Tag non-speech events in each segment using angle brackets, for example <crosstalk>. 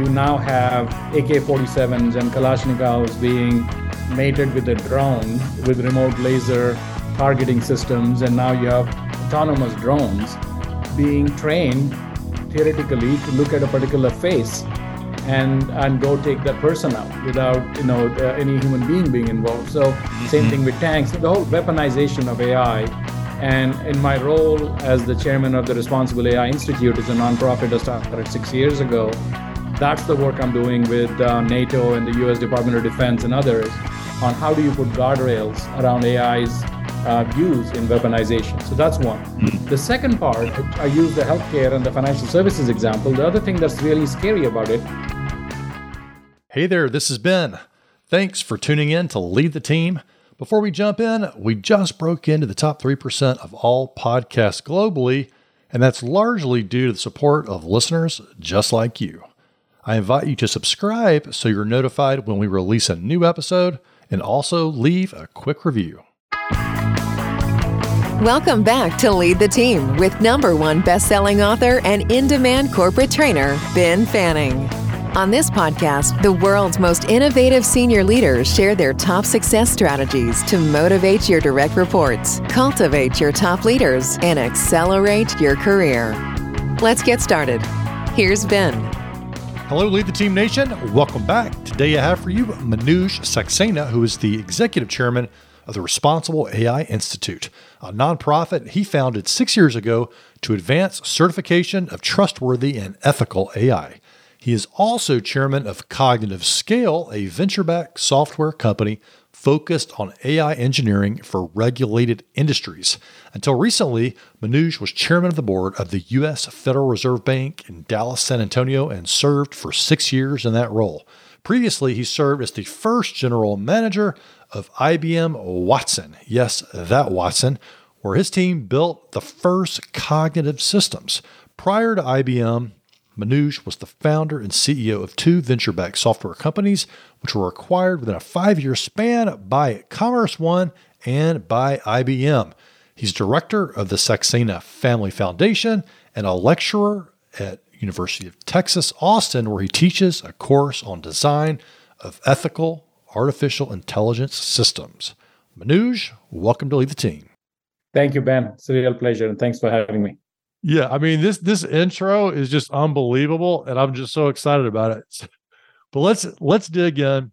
you now have AK-47s and Kalashnikovs being mated with a drone with remote laser targeting systems, and now you have autonomous drones being trained theoretically to look at a particular face and and go take that person out without you know uh, any human being being involved. So mm-hmm. same thing with tanks. The whole weaponization of AI. And in my role as the chairman of the Responsible AI Institute, is a nonprofit that started six years ago. That's the work I'm doing with uh, NATO and the U.S. Department of Defense and others on how do you put guardrails around AI's uh, use in weaponization. So that's one. Mm-hmm. The second part, I use the healthcare and the financial services example. The other thing that's really scary about it Hey there, this is Ben. Thanks for tuning in to Lead the Team. Before we jump in, we just broke into the top 3% of all podcasts globally, and that's largely due to the support of listeners just like you. I invite you to subscribe so you're notified when we release a new episode and also leave a quick review. Welcome back to Lead the Team with number one best-selling author and in-demand corporate trainer, Ben Fanning. On this podcast, the world's most innovative senior leaders share their top success strategies to motivate your direct reports, cultivate your top leaders, and accelerate your career. Let's get started. Here's Ben. Hello, Lead the Team Nation. Welcome back. Today I have for you Manoj Saxena, who is the executive chairman of the Responsible AI Institute, a nonprofit he founded six years ago to advance certification of trustworthy and ethical AI. He is also chairman of Cognitive Scale, a venture backed software company focused on AI engineering for regulated industries. Until recently, Manoj was chairman of the board of the U.S. Federal Reserve Bank in Dallas, San Antonio, and served for six years in that role. Previously, he served as the first general manager of IBM Watson. Yes, that Watson, where his team built the first cognitive systems. Prior to IBM, Manoj was the founder and CEO of two venture backed software companies, which were acquired within a five year span by Commerce One and by IBM. He's director of the Saxena Family Foundation and a lecturer at University of Texas Austin where he teaches a course on design of ethical artificial intelligence systems. Manoj, welcome to Lead the Team. Thank you, Ben. It's a real pleasure, and thanks for having me. Yeah, I mean this this intro is just unbelievable, and I'm just so excited about it. <laughs> But let's let's dig in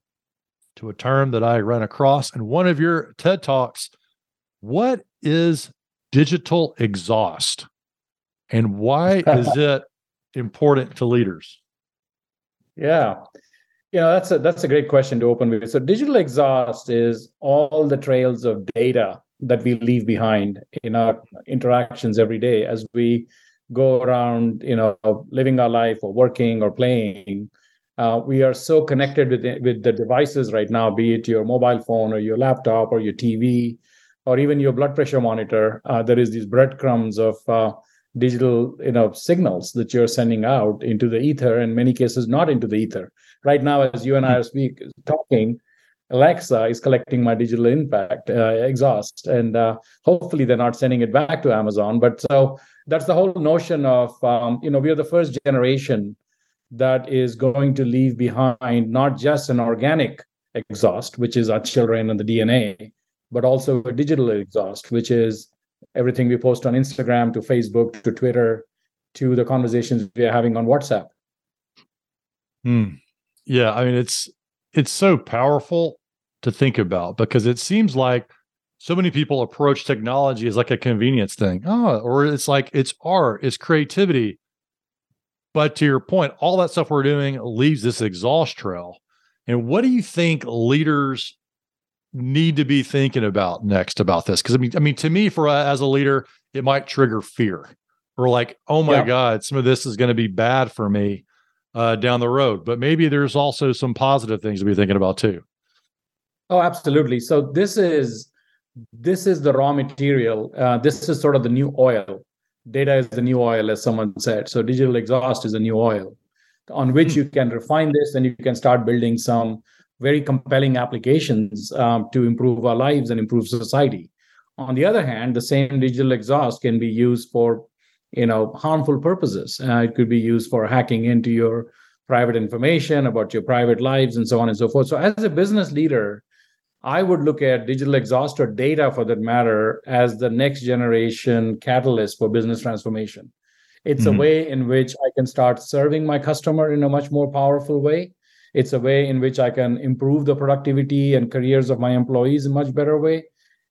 to a term that I ran across in one of your TED talks. What is digital exhaust, and why is <laughs> it important to leaders? Yeah, you know that's a that's a great question to open with. So digital exhaust is all the trails of data that we leave behind in our interactions every day as we go around you know living our life or working or playing. Uh, we are so connected with the, with the devices right now be it your mobile phone or your laptop or your tv or even your blood pressure monitor. Uh, there is these breadcrumbs of uh, digital you know signals that you're sending out into the ether in many cases not into the ether. Right now as you and i are speak, talking Alexa is collecting my digital impact uh, exhaust, and uh, hopefully they're not sending it back to Amazon. But so that's the whole notion of um, you know we are the first generation that is going to leave behind not just an organic exhaust, which is our children and the DNA, but also a digital exhaust, which is everything we post on Instagram to Facebook to Twitter to the conversations we are having on WhatsApp. Hmm. Yeah, I mean it's it's so powerful to think about because it seems like so many people approach technology as like a convenience thing. Oh, or it's like it's art, it's creativity. But to your point, all that stuff we're doing leaves this exhaust trail. And what do you think leaders need to be thinking about next about this? Because I mean, I mean, to me, for uh, as a leader, it might trigger fear. Or like, oh my yeah. God, some of this is going to be bad for me uh, down the road. But maybe there's also some positive things to be thinking about too. Oh, absolutely. So this is this is the raw material. Uh, this is sort of the new oil. Data is the new oil, as someone said. So digital exhaust is a new oil on which hmm. you can refine this and you can start building some very compelling applications um, to improve our lives and improve society. On the other hand, the same digital exhaust can be used for you know harmful purposes uh, it could be used for hacking into your private information, about your private lives, and so on and so forth. So, as a business leader, I would look at digital exhaust or data for that matter as the next generation catalyst for business transformation. It's mm-hmm. a way in which I can start serving my customer in a much more powerful way. It's a way in which I can improve the productivity and careers of my employees in a much better way.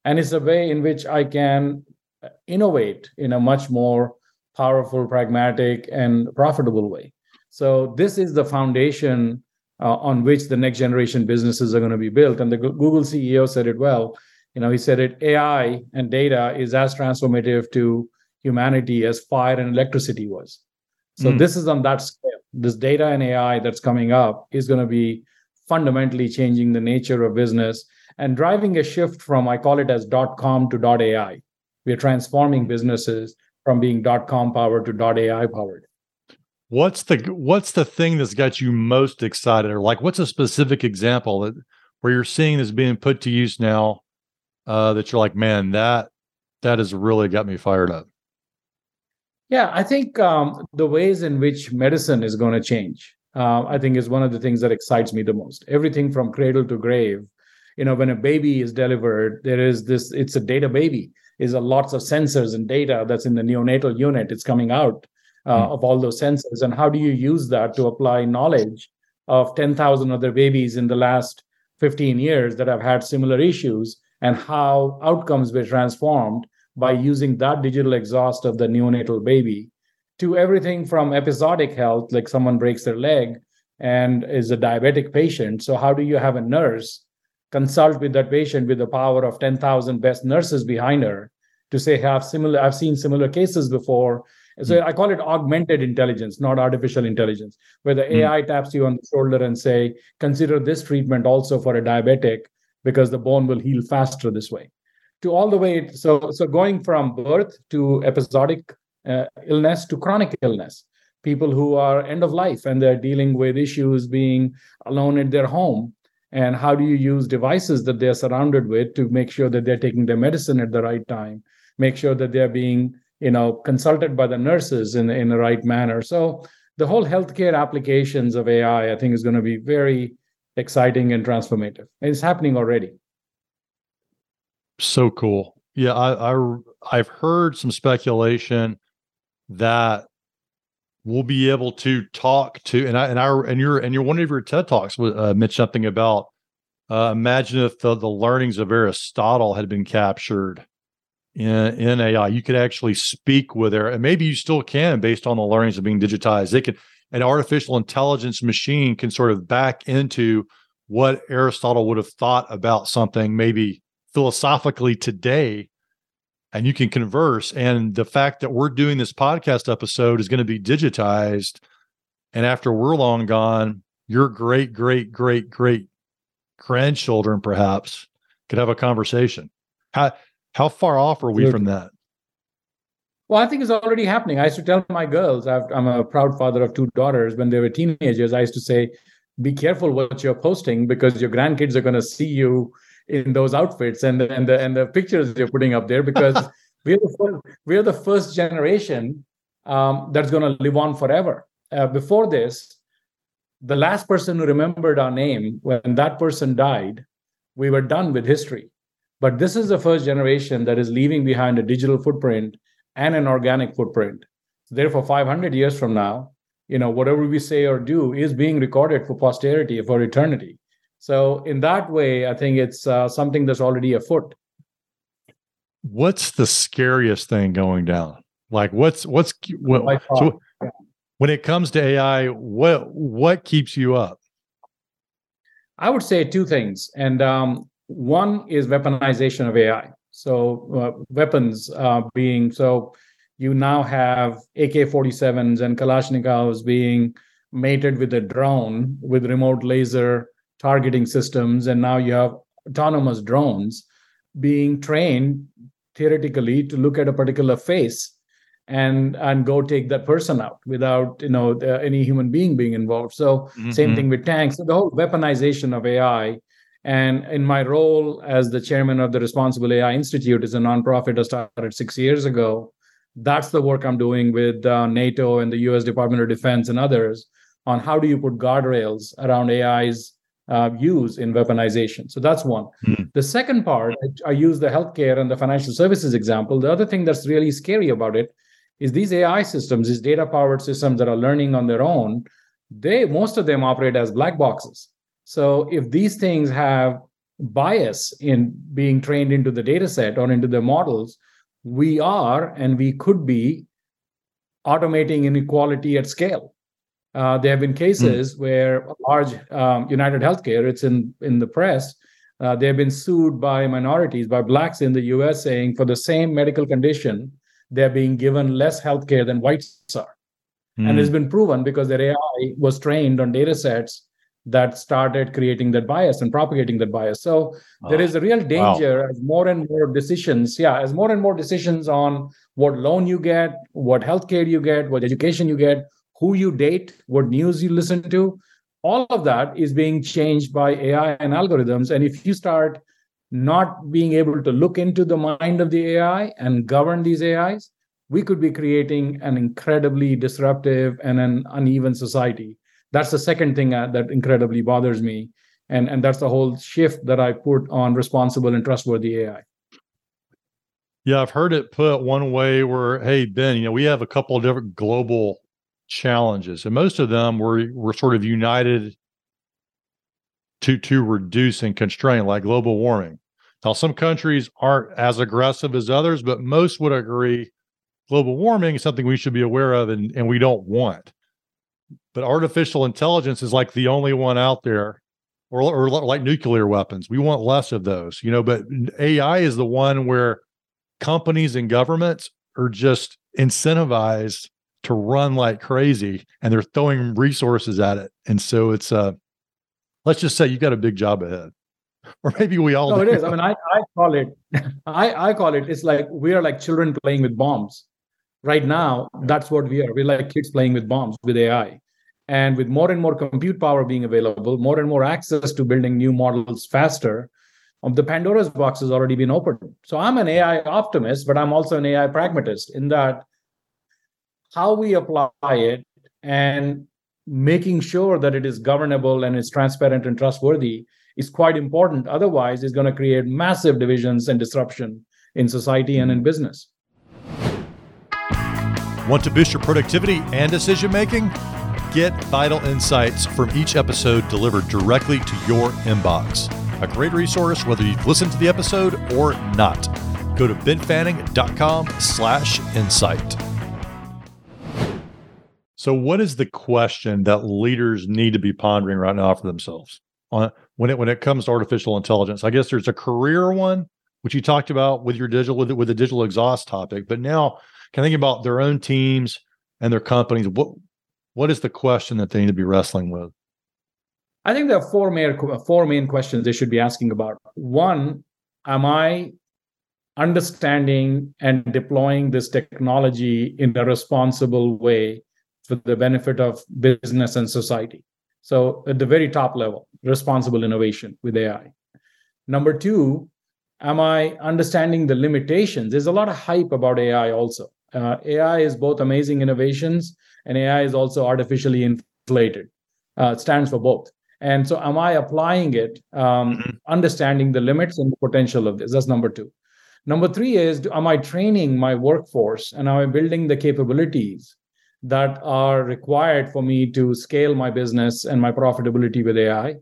And it's a way in which I can innovate in a much more powerful, pragmatic, and profitable way. So this is the foundation uh, on which the next generation businesses are going to be built. And the Google CEO said it well. You know, he said it AI and data is as transformative to humanity as fire and electricity was. So mm. this is on that scale. This data and AI that's coming up is going to be fundamentally changing the nature of business and driving a shift from I call it as dot com to dot AI. We are transforming businesses from being dot com powered to dot AI powered. What's the what's the thing that's got you most excited, or like what's a specific example that where you're seeing this being put to use now uh, that you're like, man, that that has really got me fired up. Yeah, I think um, the ways in which medicine is going to change, uh, I think, is one of the things that excites me the most. Everything from cradle to grave. You know, when a baby is delivered, there is this. It's a data baby. Is a lots of sensors and data that's in the neonatal unit. It's coming out uh, mm. of all those sensors, and how do you use that to apply knowledge of ten thousand other babies in the last fifteen years that have had similar issues, and how outcomes were transformed by using that digital exhaust of the neonatal baby to everything from episodic health, like someone breaks their leg and is a diabetic patient. So, how do you have a nurse consult with that patient with the power of 10,000 best nurses behind her to say, have similar, I've seen similar cases before. So mm. I call it augmented intelligence, not artificial intelligence, where the mm. AI taps you on the shoulder and say, consider this treatment also for a diabetic because the bone will heal faster this way to all the way so so going from birth to episodic uh, illness to chronic illness people who are end of life and they're dealing with issues being alone in their home and how do you use devices that they're surrounded with to make sure that they're taking their medicine at the right time make sure that they're being you know consulted by the nurses in, in the right manner. So the whole healthcare applications of ai i think is going to be very exciting and transformative. And it's happening already. So cool. Yeah, I, I I've heard some speculation that we'll be able to talk to and I and I and your and your one of your TED talks uh, mentioned something about uh, imagine if the, the learnings of Aristotle had been captured in in AI. You could actually speak with her, and maybe you still can based on the learnings of being digitized. They could an artificial intelligence machine can sort of back into what Aristotle would have thought about something maybe philosophically today and you can converse and the fact that we're doing this podcast episode is going to be digitized and after we're long gone your great great great great grandchildren perhaps could have a conversation how how far off are we from that well, I think it's already happening. I used to tell my girls, i am a proud father of two daughters. When they were teenagers, I used to say, be careful what you're posting because your grandkids are going to see you in those outfits and the, and the and the pictures you're putting up there because <laughs> we're the first, we're the first generation um, that's going to live on forever. Uh, before this, the last person who remembered our name when that person died, we were done with history. But this is the first generation that is leaving behind a digital footprint and an organic footprint. Therefore, 500 years from now, you know, whatever we say or do is being recorded for posterity for eternity. So in that way, I think it's uh, something that's already afoot. What's the scariest thing going down? Like what's what's what, so when it comes to AI, what what keeps you up? I would say two things, and um, one is weaponization of AI. So uh, weapons uh, being so you now have AK-47s and Kalashnikovs being mated with a drone with remote laser targeting systems, and now you have autonomous drones being trained theoretically to look at a particular face and and go take that person out without you know any human being being involved so mm-hmm. same thing with tanks so the whole weaponization of ai and in my role as the chairman of the responsible ai institute is a nonprofit i started six years ago that's the work i'm doing with uh, nato and the us department of defense and others on how do you put guardrails around AI's uh, use in weaponization. So that's one. Mm. The second part, I, I use the healthcare and the financial services example. The other thing that's really scary about it is these AI systems, these data powered systems that are learning on their own, they most of them operate as black boxes. So if these things have bias in being trained into the data set or into the models, we are and we could be automating inequality at scale. Uh, there have been cases mm. where large um, United Healthcare, it's in in the press, uh, they have been sued by minorities, by blacks in the U.S., saying for the same medical condition, they're being given less healthcare than whites are, mm. and it's been proven because their AI was trained on data sets that started creating that bias and propagating that bias. So oh, there is a real danger wow. as more and more decisions, yeah, as more and more decisions on what loan you get, what healthcare you get, what education you get, who you date, what news you listen to, all of that is being changed by AI and algorithms. And if you start not being able to look into the mind of the AI and govern these AIs, we could be creating an incredibly disruptive and an uneven society. That's the second thing uh, that incredibly bothers me. And, and that's the whole shift that I put on responsible and trustworthy AI. Yeah, I've heard it put one way where, hey, Ben, you know, we have a couple of different global challenges, and most of them were were sort of united to to reduce and constrain, like global warming. Now, some countries aren't as aggressive as others, but most would agree global warming is something we should be aware of and, and we don't want. But artificial intelligence is like the only one out there, or, or like nuclear weapons. We want less of those, you know. But AI is the one where companies and governments are just incentivized to run like crazy and they're throwing resources at it. And so it's uh let's just say you got a big job ahead. <laughs> Or maybe we all No, do. it is. I mean, I, I call it <laughs> I, I call it it's like we are like children playing with bombs. Right now, that's what we are. We're like kids playing with bombs with AI. And with more and more compute power being available, more and more access to building new models faster, um, the Pandora's box has already been opened. So I'm an AI optimist, but I'm also an AI pragmatist in that how we apply it and making sure that it is governable and it's transparent and trustworthy is quite important. Otherwise, it's going to create massive divisions and disruption in society and in business. Want to boost your productivity and decision making? Get vital insights from each episode delivered directly to your inbox. A great resource whether you've listened to the episode or not. Go to benfanning.com slash insight. So, what is the question that leaders need to be pondering right now for themselves on when it when it comes to artificial intelligence? I guess there's a career one, which you talked about with your digital with, with the digital exhaust topic, but now can think about their own teams and their companies. What what is the question that they need to be wrestling with? I think there are four main four main questions they should be asking about. One, am I understanding and deploying this technology in a responsible way for the benefit of business and society. So, at the very top level, responsible innovation with AI. Number two, am I understanding the limitations? There's a lot of hype about AI also. Uh, AI is both amazing innovations and AI is also artificially inflated. Uh, it stands for both. And so, am I applying it, um, mm-hmm. understanding the limits and the potential of this? That's number two. Number three is Am I training my workforce and am I building the capabilities that are required for me to scale my business and my profitability with AI.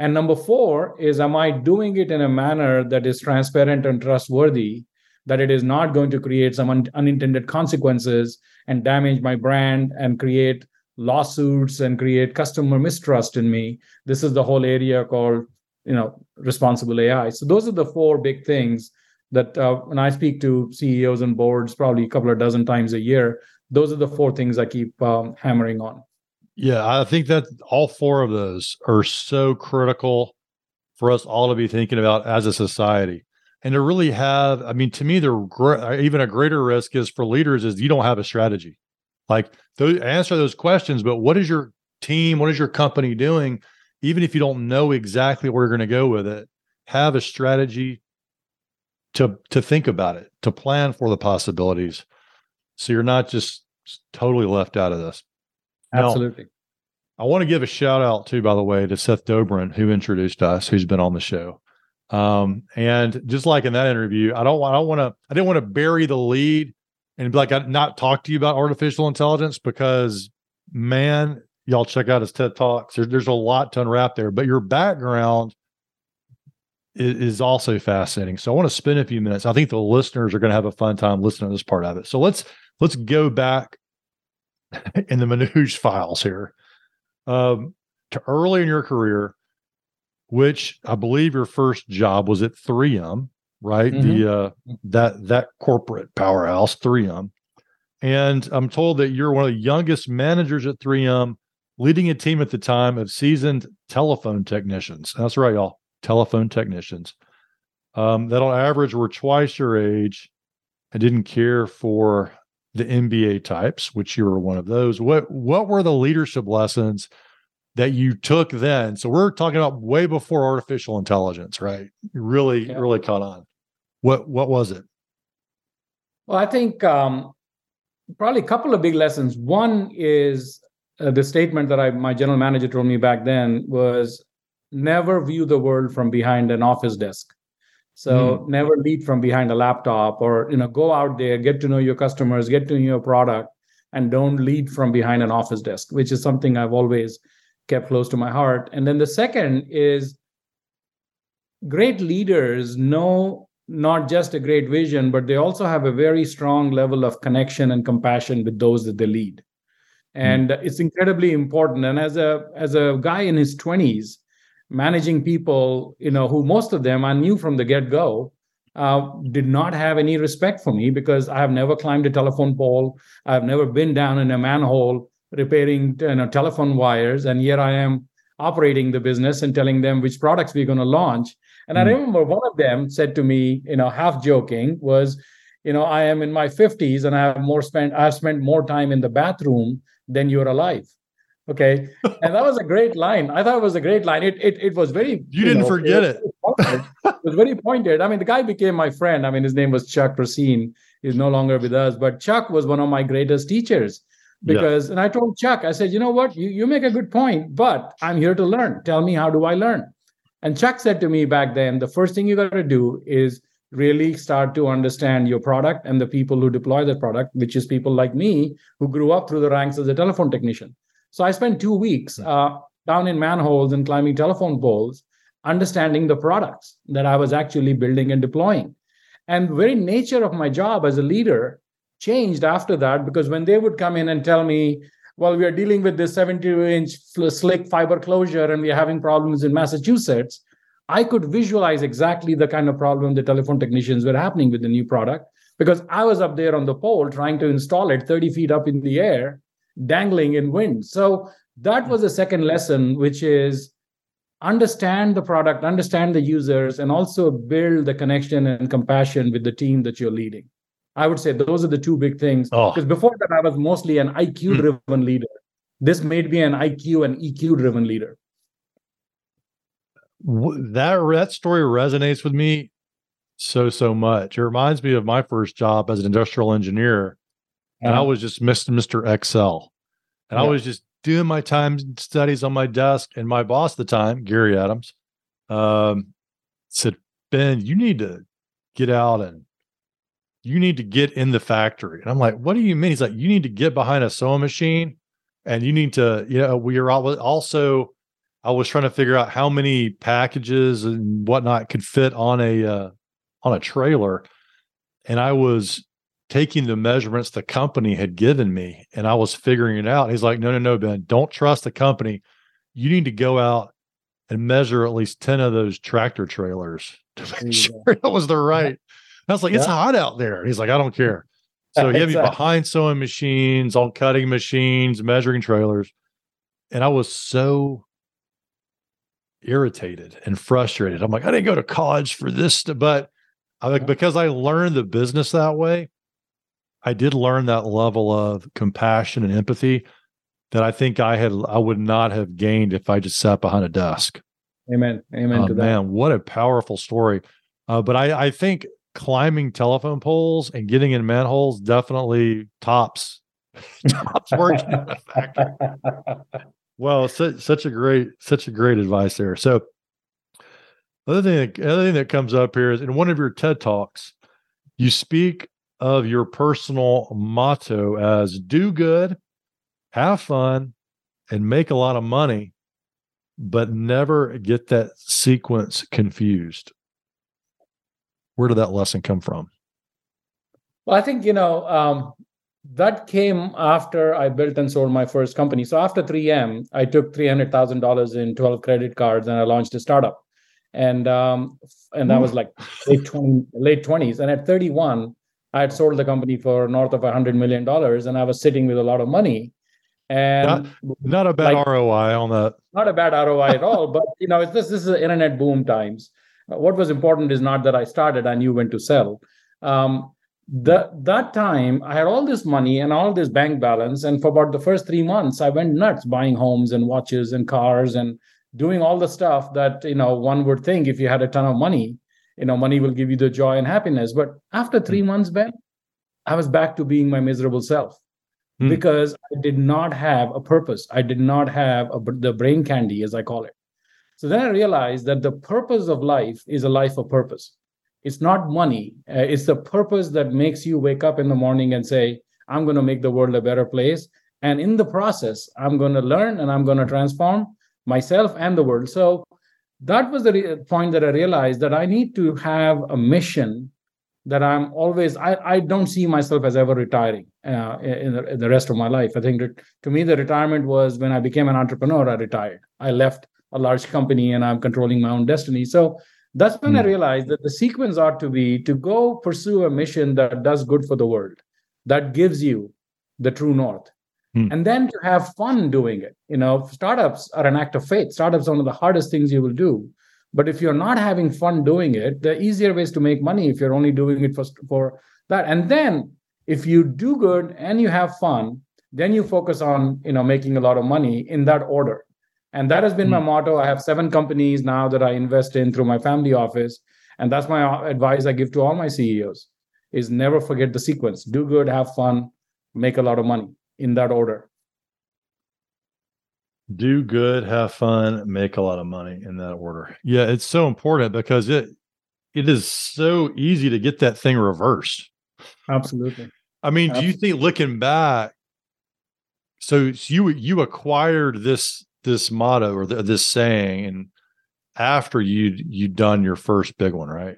And number four is, am I doing it in a manner that is transparent and trustworthy, that it is not going to create some un- unintended consequences and damage my brand and create lawsuits and create customer mistrust in me? This is the whole area called, you know, responsible AI. So those are the four big things that uh, when I speak to CEOs and boards, probably a couple of dozen times a year, those are the four things I keep um, hammering on. Yeah, I think that all four of those are so critical for us all to be thinking about as a society. And to really have, I mean, to me, the gr- uh, even a greater risk is for leaders is you don't have a strategy. Like those, answer those questions, but what is your team? What is your company doing? Even if you don't know exactly where you're going to go with it, have a strategy to to think about it, to plan for the possibilities. So you're not just totally left out of this. Absolutely. I want to give a shout out too, by the way, to Seth Dobrin, who introduced us, who's been on the show. Um, and just like in that interview, I don't want, I don't want to, I didn't want to bury the lead and be like, I not talk to you about artificial intelligence because, man, y'all check out his TED talks. There's, there's a lot to unwrap there, but your background is, is also fascinating. So I want to spend a few minutes. I think the listeners are going to have a fun time listening to this part of it. So let's let's go back in the Manoj files here um, to early in your career, which I believe your first job was at 3M, right? Mm-hmm. The uh, that that corporate powerhouse, 3M. And I'm told that you're one of the youngest managers at 3M, leading a team at the time of seasoned telephone technicians. That's right, y'all, telephone technicians um, that on average were twice your age and didn't care for the MBA types, which you were one of those. What what were the leadership lessons that you took then? So we're talking about way before artificial intelligence, right? You really, yeah. really caught on. What what was it? Well, I think um, probably a couple of big lessons. One is uh, the statement that I my general manager told me back then was never view the world from behind an office desk. So mm. never lead from behind a laptop or you know go out there, get to know your customers, get to know your product, and don't lead from behind an office desk, which is something I've always kept close to my heart. And then the second is great leaders know not just a great vision, but they also have a very strong level of connection and compassion with those that they lead. And mm. it's incredibly important. And as a as a guy in his 20s, managing people, you know, who most of them I knew from the get go, uh, did not have any respect for me because I have never climbed a telephone pole. I've never been down in a manhole repairing you know, telephone wires, and here I am operating the business and telling them which products we're going to launch. And mm. I hmm. remember one of them said to me, you know, half joking, was, you know, I am in my 50s and I have more spent, I've spent more time in the bathroom than you're alive. Okay. and that was a great line. I thought it was a great line. It it, it was very You, you didn't know, forget it. It, it was very pointed. I mean, the guy became my friend. I mean, his name was Chuck Racine. He's no longer with us, but Chuck was one of my greatest teachers because yeah. and I told Chuck, I said, you know what, you, you make a good point, but I'm here to learn. Tell me how do I learn? And Chuck said to me back then, the first thing you got to do is really start to understand your product and the people who deploy the product, which is people like me who grew up through the ranks as a telephone technician. So I spent two weeks uh, down in manholes and climbing telephone poles, understanding the products that I was actually building and deploying. And the very nature of my job as a leader changed after that because when they would come in and tell me, well, we are dealing with this 72 inch slick fiber closure and we are having problems in Massachusetts, I could visualize exactly the kind of problem the telephone technicians were happening with the new product because I was up there on the pole trying to install it 30 feet up in the air dangling in wind. So that was the second lesson, which is understand the product, understand the users, and also build the connection and compassion with the team that you're leading. I would say those are the two big things. Because oh. before that, I was mostly an IQ driven hmm. leader. This made me an IQ and EQ driven leader. That that story resonates with me so so much. It reminds me of my first job as an industrial engineer and. I was just Mr. Mr. Excel. And yeah. I was just doing my time studies on my desk. And my boss at the time, Gary Adams, um, said, Ben, you need to get out and you need to get in the factory. And I'm like, what do you mean? He's like, you need to get behind a sewing machine and you need to, you know, we are also, I was trying to figure out how many packages and whatnot could fit on a, uh, on a trailer. And I was taking the measurements the company had given me and I was figuring it out. He's like, no, no, no, Ben, don't trust the company. You need to go out and measure at least 10 of those tractor trailers to make sure that was the right. I was like, it's yeah. hot out there. And he's like, I don't care. So he had me behind sewing machines, on cutting machines, measuring trailers. And I was so irritated and frustrated. I'm like, I didn't go to college for this, but I like because I learned the business that way. I did learn that level of compassion and empathy that I think I had I would not have gained if I just sat behind a desk. Amen. Amen uh, to that. Man, what a powerful story. Uh, but I, I think climbing telephone poles and getting in manholes definitely tops <laughs> tops working in the factory. Well, such, such a great, such a great advice there. So, other thing, other thing that comes up here is in one of your TED talks, you speak of your personal motto as "Do good, have fun, and make a lot of money, but never get that sequence confused." Where did that lesson come from? Well, I think you know um, that came after I built and sold my first company. So after 3M, I took three hundred thousand dollars in twelve credit cards and I launched a startup, and um, and that was like late twenty late twenties. And at thirty one, I had sold the company for north of a hundred million dollars, and I was sitting with a lot of money. And not, not a bad like, ROI on that. Not a bad ROI at all. But you know, it's this, this is internet boom times. What was important is not that I started; I knew when to sell. Um, that that time i had all this money and all this bank balance and for about the first three months i went nuts buying homes and watches and cars and doing all the stuff that you know one would think if you had a ton of money you know money will give you the joy and happiness. But after three mm. months ben i was back to being my miserable self. Mm. because i did not have a purpose. I did not have a, the brain candy as i call it. So then i realized that the purpose of life is a life of purpose. It's not money. Uh, it's the purpose that makes you wake up in the morning and say i'm going to make the world a better place. And in the process i'm going to learn and i'm going to transform myself and the world. So that was the re- point that i realized that i need to have a mission that i'm always i, I don't see myself as ever retiring uh, in, the, in the rest of my life i think that to me the retirement was when i became an entrepreneur i retired i left a large company and i'm controlling my own destiny so that's when mm. I hmm. realized that the sequence ought to be to go pursue a mission that does good for the world, that gives you the true north. Mm. And then to have fun doing it. You know, startups are an act of faith. Startups are one of the hardest things you will do. But if you're not having fun doing it, the easier ways to make money if you're only doing it for, for that. And then if you do good and you have fun, then you focus on you know making a lot of money in that order and that has been mm. my hmm. motto. I have seven companies now that I invest in through my family office. And that's my advice I give to all my CEOs is never forget the sequence. Do good, have fun, make a lot of money in that order. Do good, have fun, make a lot of money in that order. Yeah, it's so important because it it is so easy to get that thing reversed. Absolutely. I mean, Absolutely. do you think looking back so you you acquired this this motto or the, this saying and after you you done your first big one right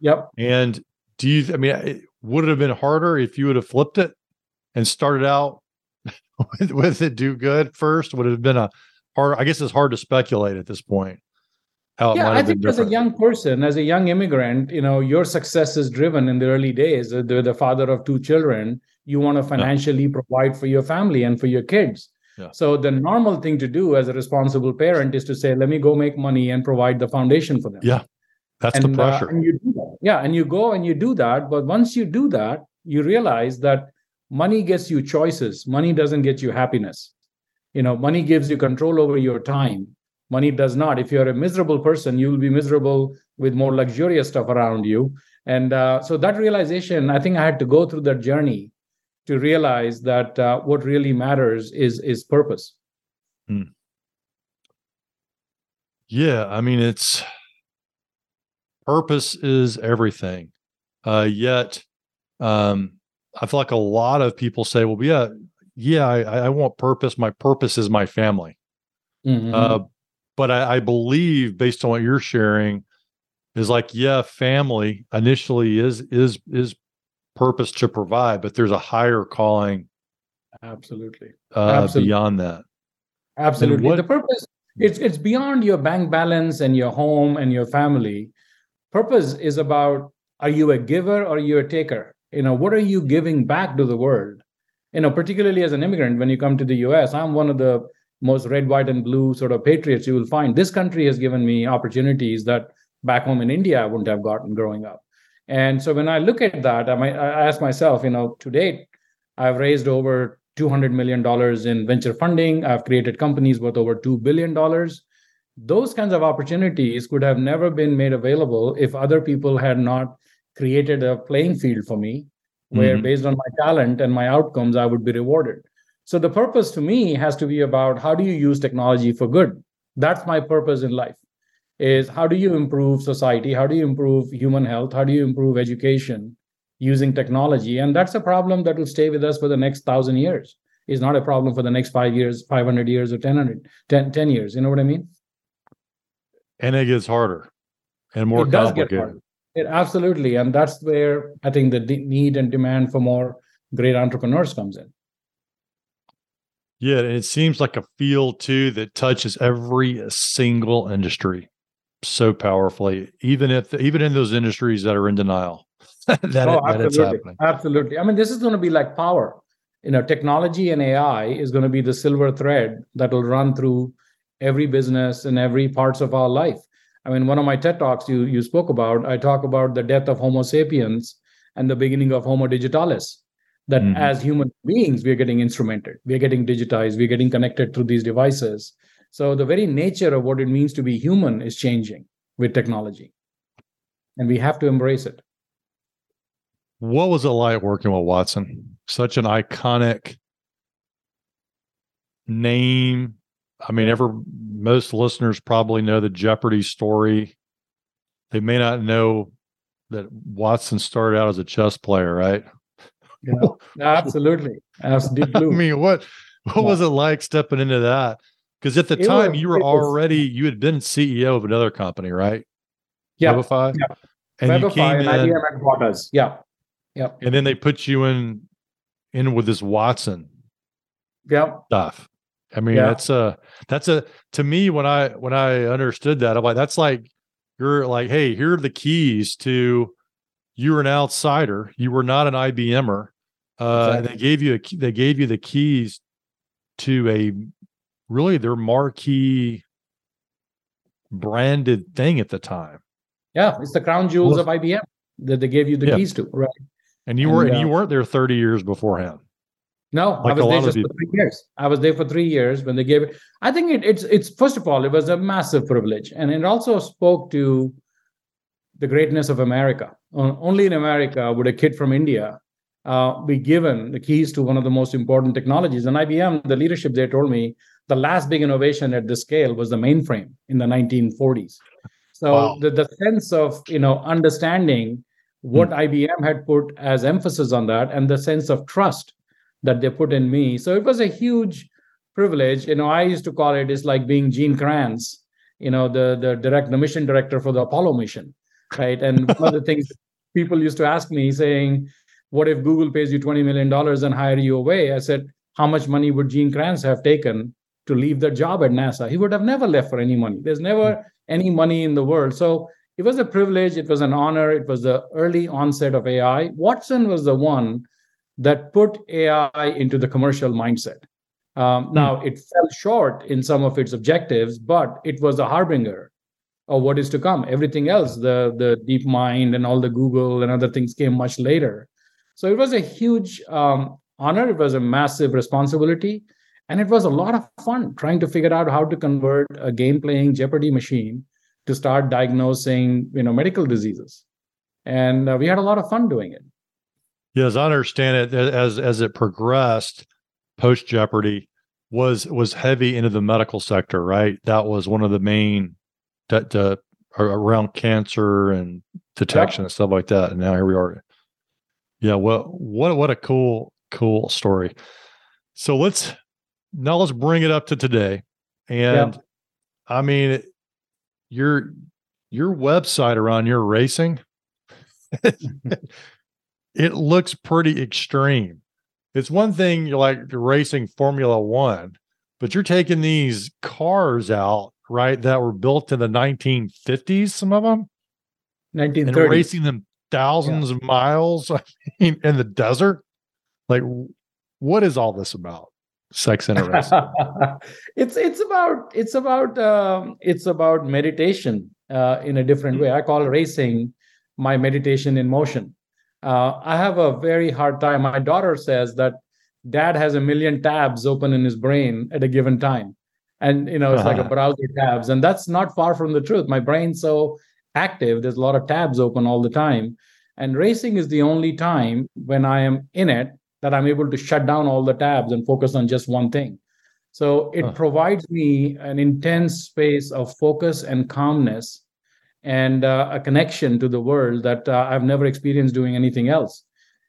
yep and do you i mean would it have been harder if you would have flipped it and started out with, with it do good first would it have been a hard i guess it's hard to speculate at this point how yeah, I think as a young person, as a young immigrant, you know, your success is driven in the early days. The, the father of two children, you want to financially yeah. provide for your family and for your kids. So the normal thing to do as a responsible parent is to say, let me go make money and provide the foundation for them. Yeah. That's and, the uh, pressure. Uh, and you do that. Yeah. And you go and you do that. But once you do that, you realize that money gets you choices. Money doesn't get you happiness. You know, money gives you control over your time. Money does not. If you're a miserable person, you will be miserable with more luxurious stuff around you. And uh, so that realization, I think I had to go through that journey to realize that uh, what really matters is is purpose. Hmm. Yeah, I mean it's purpose is everything. Uh, yet, um, I feel like a lot of people say, "Well, yeah, yeah, I, I want purpose. My purpose is my family." Mm-hmm. Uh, but I, I believe, based on what you're sharing, is like, yeah, family initially is is is purpose to provide, but there's a higher calling. Absolutely. Uh, Absolutely. Beyond that. Absolutely. What, the purpose it's it's beyond your bank balance and your home and your family. Purpose is about are you a giver or are you a taker? You know, what are you giving back to the world? You know, particularly as an immigrant, when you come to the US, I'm one of the most red, white, and blue sort of patriots you will find. This country has given me opportunities that back home in India I wouldn't have gotten growing up. And so when I look at that, I, might, I ask myself, you know, to date, I've raised over $200 million in venture funding. I've created companies worth over $2 billion. Those kinds of opportunities could have never been made available if other people had not created a playing field for me where, mm-hmm. based on my talent and my outcomes, I would be rewarded. So the purpose to me has to be about how do you use technology for good? That's my purpose in life. Is how do you improve society? How do you improve human health? How do you improve education using technology? And that's a problem that will stay with us for the next thousand years. Is not a problem for the next five years, 500 years, or 10, 10, 10 years. You know what I mean? And it gets harder and more it does complicated. It, absolutely. And that's where I think the need and demand for more great entrepreneurs comes in. Yeah, and it seems like a field too that touches every single industry so powerfully, even if even in those industries that are in denial. <laughs> that, oh, that absolutely. Absolutely. I mean, this is going to be like power. You know, technology and AI is going to be the silver thread that will run through every business and every parts of our life. I mean, one of my TED talks you you spoke about, I talk about the death of Homo sapiens and the beginning of Homo digitalis that mm-hmm. as human beings we are getting instrumented we are getting digitized we're getting connected through these devices. So the very nature of what it means to be human is changing with technology. And we have to embrace it. What was it like working with watson? Such an iconic name. I mean ever most listeners probably know the jeopardy story. They may not know that watson started out as a chess player right? Know? absolutely. Absolutely <laughs> i mean what what yeah. was it like stepping into that? Because at the it time was, you were already was, you had been ceo of another company right? Yeah. Webify? yeah. And Webify you came and in, IBM us yeah. Yeah. And then they put you in in with this watson yeah. stuff i mean yeah. that's a that's a to me when i when i understood that i'm like that's like you're like hey here are the keys to you were an outsider you were not an ibmer uh, exactly. They gave you a, they gave you the keys to a really their marquee branded thing at the time. Yeah, it's the crown jewels well, of IBM that they gave you the yeah. keys to, right? And you and, were and uh, you weren't there 30 years beforehand. No, like I was there just for three years. I was there for three years when they gave it. I think it, it's it's first of all, it was a massive privilege, and it also spoke to the greatness of America. only in America would a kid from India uh, be given the keys to one of the most important technologies. And IBM, the leadership there told me the last big innovation at this scale was the mainframe in the 1940s. So wow. the, the sense of you know understanding what hmm. IBM had put as emphasis on that and the sense of trust that they put in me. So it was a huge privilege. You know, I used to call it it's like being Gene Kranz, you know, the the direct the mission director for the Apollo mission, right? And one of the <laughs> things people used to ask me saying, what if Google pays you $20 million and hire you away? I said, how much money would Gene Kranz have taken to leave the job at NASA? He would have never left for any money. There's never any money in the world. So it was a privilege. It was an honor. It was the early onset of AI. Watson was the one that put AI into the commercial mindset. Um, hmm. now, it fell short in some of its objectives, but it was a harbinger of what is to come. Everything else, the the DeepMind and all the Google and other things came much later. So it was a huge um, honor. It was a massive responsibility. And it was a lot of fun trying to figure out how to convert a game playing Jeopardy machine to start diagnosing you know, medical diseases. And uh, we had a lot of fun doing it. Yes, I understand it as as it progressed post Jeopardy was was heavy into the medical sector, right? That was one of the main that around cancer and detection yep. and stuff like that. And now here we are yeah, well, what what a cool cool story. So let's now let's bring it up to today. And yeah. I mean, your your website around your racing, <laughs> it looks pretty extreme. It's one thing you're like racing Formula One, but you're taking these cars out, right, that were built in the 1950s, some of them, 1930s. and racing them thousands yeah. of miles <laughs> I mean, in the desert. Like, what is all this about? Sex interesting. <laughs> it's it's about it's about um, it's about meditation uh, in a different way. I call racing my meditation in motion. Uh, I have a very hard time. My daughter says that dad has a million tabs open in his brain at a given time and you know it's uh-huh. like a uh-huh. browser tabs and that's not far from the truth my brain's so active there's a lot of tabs open all the time and racing is the only time when i am in it that I'm able to shut down all the tabs and focus on just one thing. So it huh. provides me an intense space of focus and calmness and uh, a connection to the world that uh, I've never experienced doing anything else.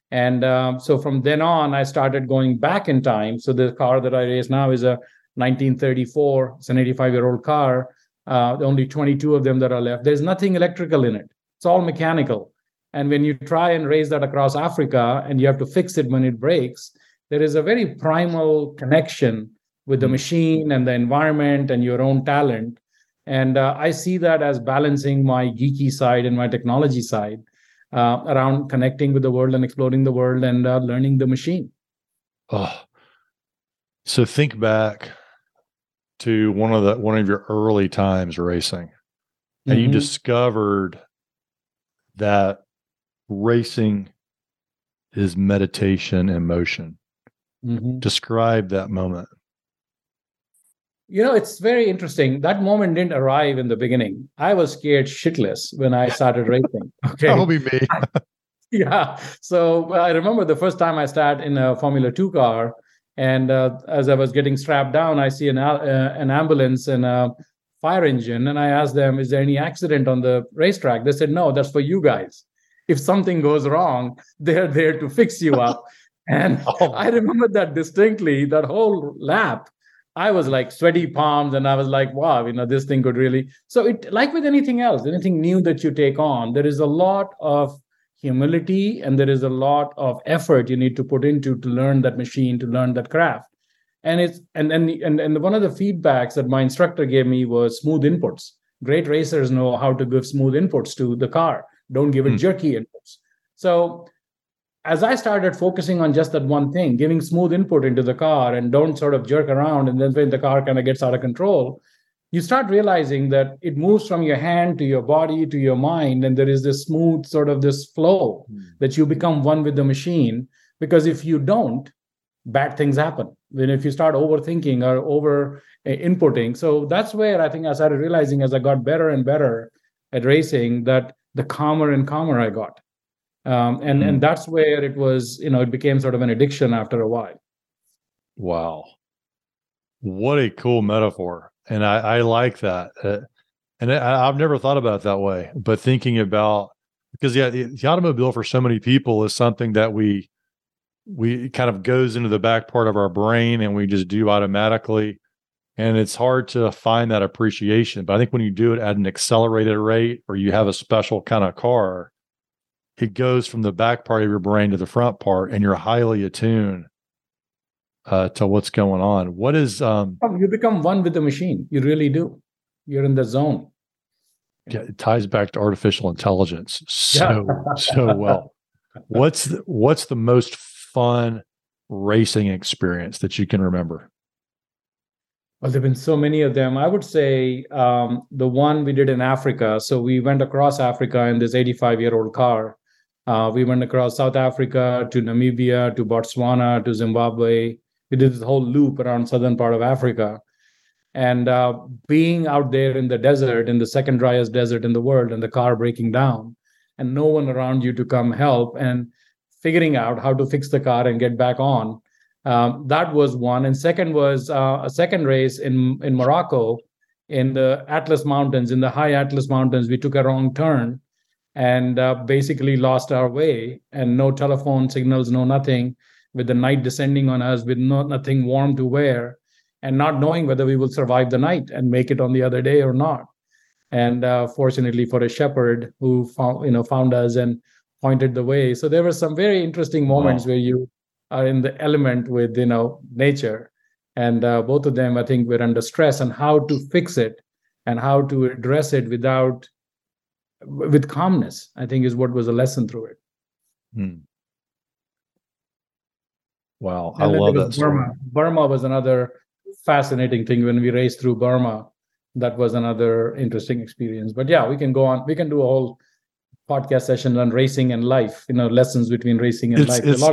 And um, so from then on, I started going back in time. So the car that I race now is a 1934. It's an 85 year old car. Uh, only 22 of them that are left. There's nothing electrical in it. It's all mechanical. And when you try and raise that across Africa and you have to fix it when it breaks, there is a very primal connection with the hmm. machine and the environment and your own talent. And uh, I see that as balancing my geeky side and my technology side uh, around connecting with the world and exploring the world and uh, learning the machine. Oh, so think back to one of the one of your early times racing, and mm-hmm. you discovered that racing is meditation and motion. Mm-hmm. Describe that moment. You know, it's very interesting. That moment didn't arrive in the beginning. I was scared shitless when I started <laughs> racing. Okay. Be me. <laughs> yeah. So I remember the first time I started in a Formula Two car, and uh, as I was getting strapped down, I see an uh, an ambulance and a fire engine, and I asked them, "Is there any accident on the racetrack?" They said, "No, that's for you guys. If something goes wrong, they're there to fix you up." <laughs> and oh. I remember that distinctly. That whole lap I was like sweaty palms and I was like, wow, you know, this thing could really. So it, like with anything else, anything new that you take on, there is a lot of humility and there is a lot of effort you need to put into to learn that machine, to learn that craft. And it's and and and, and one of the feedbacks that my instructor gave me was smooth inputs. Great racers know how to give smooth inputs to the car. Don't give it mm. jerky inputs. So as I started focusing on just that one thing, giving smooth input into the car and don't sort of jerk around, and then when the car kind of gets out of control, you start realizing that it moves from your hand to your body to your mind, and there is this smooth sort of this flow mm. that you become one with the machine. Because if you don't, bad things happen. Then if you start overthinking or over uh, inputting, so that's where I think I started realizing as I got better and better at racing that the calmer and calmer I got um, and mm. and that's where it was you know it became sort of an addiction after a while. Wow. What a cool metaphor. And i, I like that. Uh, and I, i've never thought about it that way but thinking about because yeah the, the automobile for so many people is something that we we kind of goes into the back part of our brain and we just do automatically. And it's hard to find that appreciation but i think when you do it at an accelerated rate or you have a special kind of car it goes from the back part of your brain to the front part and you're highly attuned uh, to what's going on what is um oh, you become one with the machine you really do you're in the zone yeah it ties back to artificial intelligence so yeah. so well <laughs> what's the, what's the most fun racing experience that you can remember well, there have been so many of them. I would say um, the one we did in Africa. So we went across Africa in this 85 year old car uh, we went across South Africa to Namibia to Botswana to Zimbabwe. We did this whole loop around southern part of Africa. And uh, being out there in the desert, in the second driest desert in the world, and the car breaking down, and no one around you to come help, and figuring out how to fix the car and get back on. Um, that was one. And second was uh, a second race in in Morocco, in the Atlas Mountains, in the high Atlas Mountains. We took a wrong turn and uh, basically lost our way and no telephone signals no nothing with the night descending on us with no, nothing warm to wear and not knowing whether we will survive the night and make it on the other day or not. And uh, fortunately for a shepherd who found you know found us and pointed the way. So there were some very interesting moments wow. where you are in the element with you know nature. And uh, both of them i think were under stress and how to fix it and how to address it without with calmness i think is what was a lesson through it. Hmm. wow and i love that burma. burma was another fascinating thing when we raced through burma. That was another interesting experience. But yeah we can go on we can do a whole podcast session on racing and life you know lessons between racing and it's, life. It's,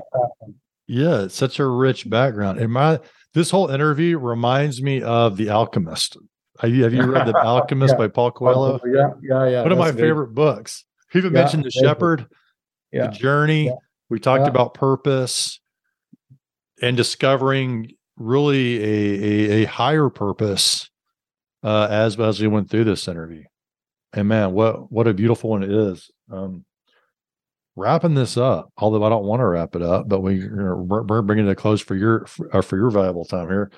yeah it's such a rich background. And my this whole interview reminds me of the alchemist have you, have you read The <laughs> Alchemist yeah. by Paul Coelho? Yeah, yeah, yeah. One of my great. favorite books. People yeah, mentioned The Shepherd, The Journey. We talked about purpose. and discovering really a, a, a higher purpose uh, as as we went through this interview. And man, what what a beautiful one it is. Um, wrapping this up, although I don't want to wrap it up, but we, we're bringing it to close for your for, uh, for your valuable time here.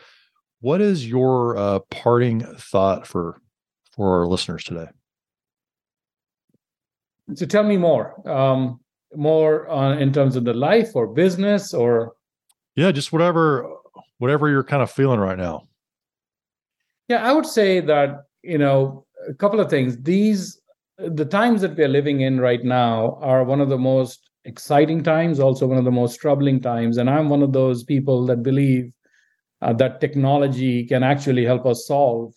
What is your uh, parting thought for for our listeners today? So tell me more, um, more on, in terms of the life or business or yeah, just whatever whatever you're kind of feeling right now. Yeah, I would say that you know a couple of things. These the times that we are living in right now are one of the most exciting times, also one of the most troubling times, and I'm one of those people that believe uh, that technology can actually help us solve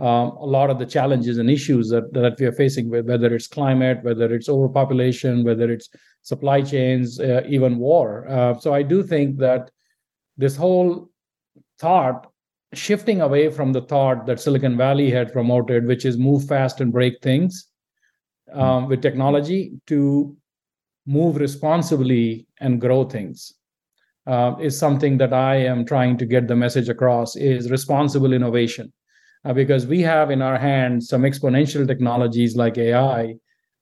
um, a lot of the challenges and issues that, that we are facing whether it's climate whether it's overpopulation whether it's supply chains uh, even war. Uh, so i do think that this whole thought shifting away from the thought that silicon valley had promoted which is move fast and break things um, with technology to move responsibly and grow things uh, is something that I am trying to get the message across is responsible innovation. Uh, because we have in our hands some exponential technologies like AI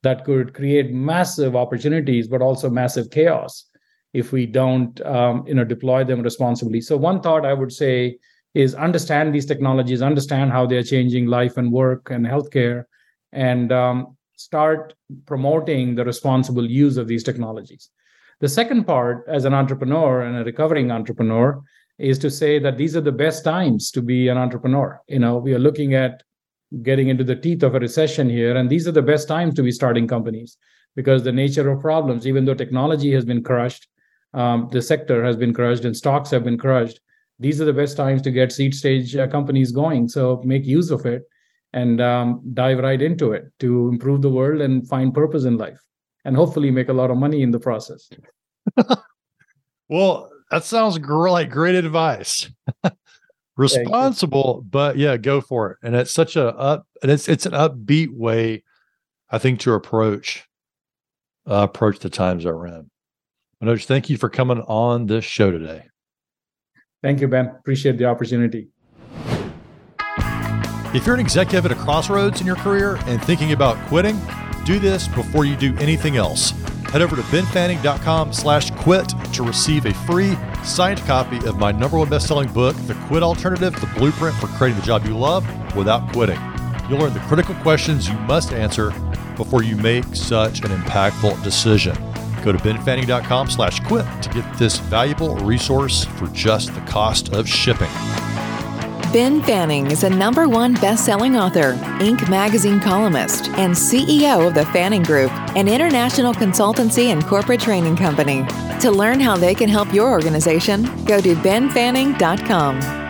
that could create massive opportunities, but also massive chaos if we don't um, you know, deploy them responsibly. So one thought I would say is understand these technologies, understand how they're changing life and work and healthcare, and um, start promoting the responsible use of these technologies. The second part, as an entrepreneur and a recovering entrepreneur, is to say that these are the best times to be an entrepreneur. You know, we are looking at getting into the teeth of a recession here, and these are the best times to be starting companies because the nature of problems, even though technology has been crushed, um, the sector has been crushed, and stocks have been crushed. These are the best times to get seed stage uh, companies going. So make use of it and um, dive right into it to improve the world and find purpose in life and hopefully make a lot of money in the process. <laughs> well, that sounds gr- like great advice. <laughs> Responsible, but yeah, go for it. And it's such a up and it's it's an upbeat way, I think, to approach uh, approach the times that we're in. Manoj, thank you for coming on this show today. Thank you, Ben. Appreciate the opportunity. If you're an executive at a crossroads in your career and thinking about quitting, do this before you do anything else. Head over to benfanning.com slash quit to receive a free signed copy of my number one best-selling book, The Quit Alternative, the blueprint for creating the job you love without quitting. You'll learn the critical questions you must answer before you make such an impactful decision. Go to benfanning.com slash quit to get this valuable resource for just the cost of shipping. Ben Fanning is a number one best-selling author, Inc. magazine columnist, and CEO of the Fanning Group, an international consultancy and corporate training company. To learn how they can help your organization, go to benfanning.com.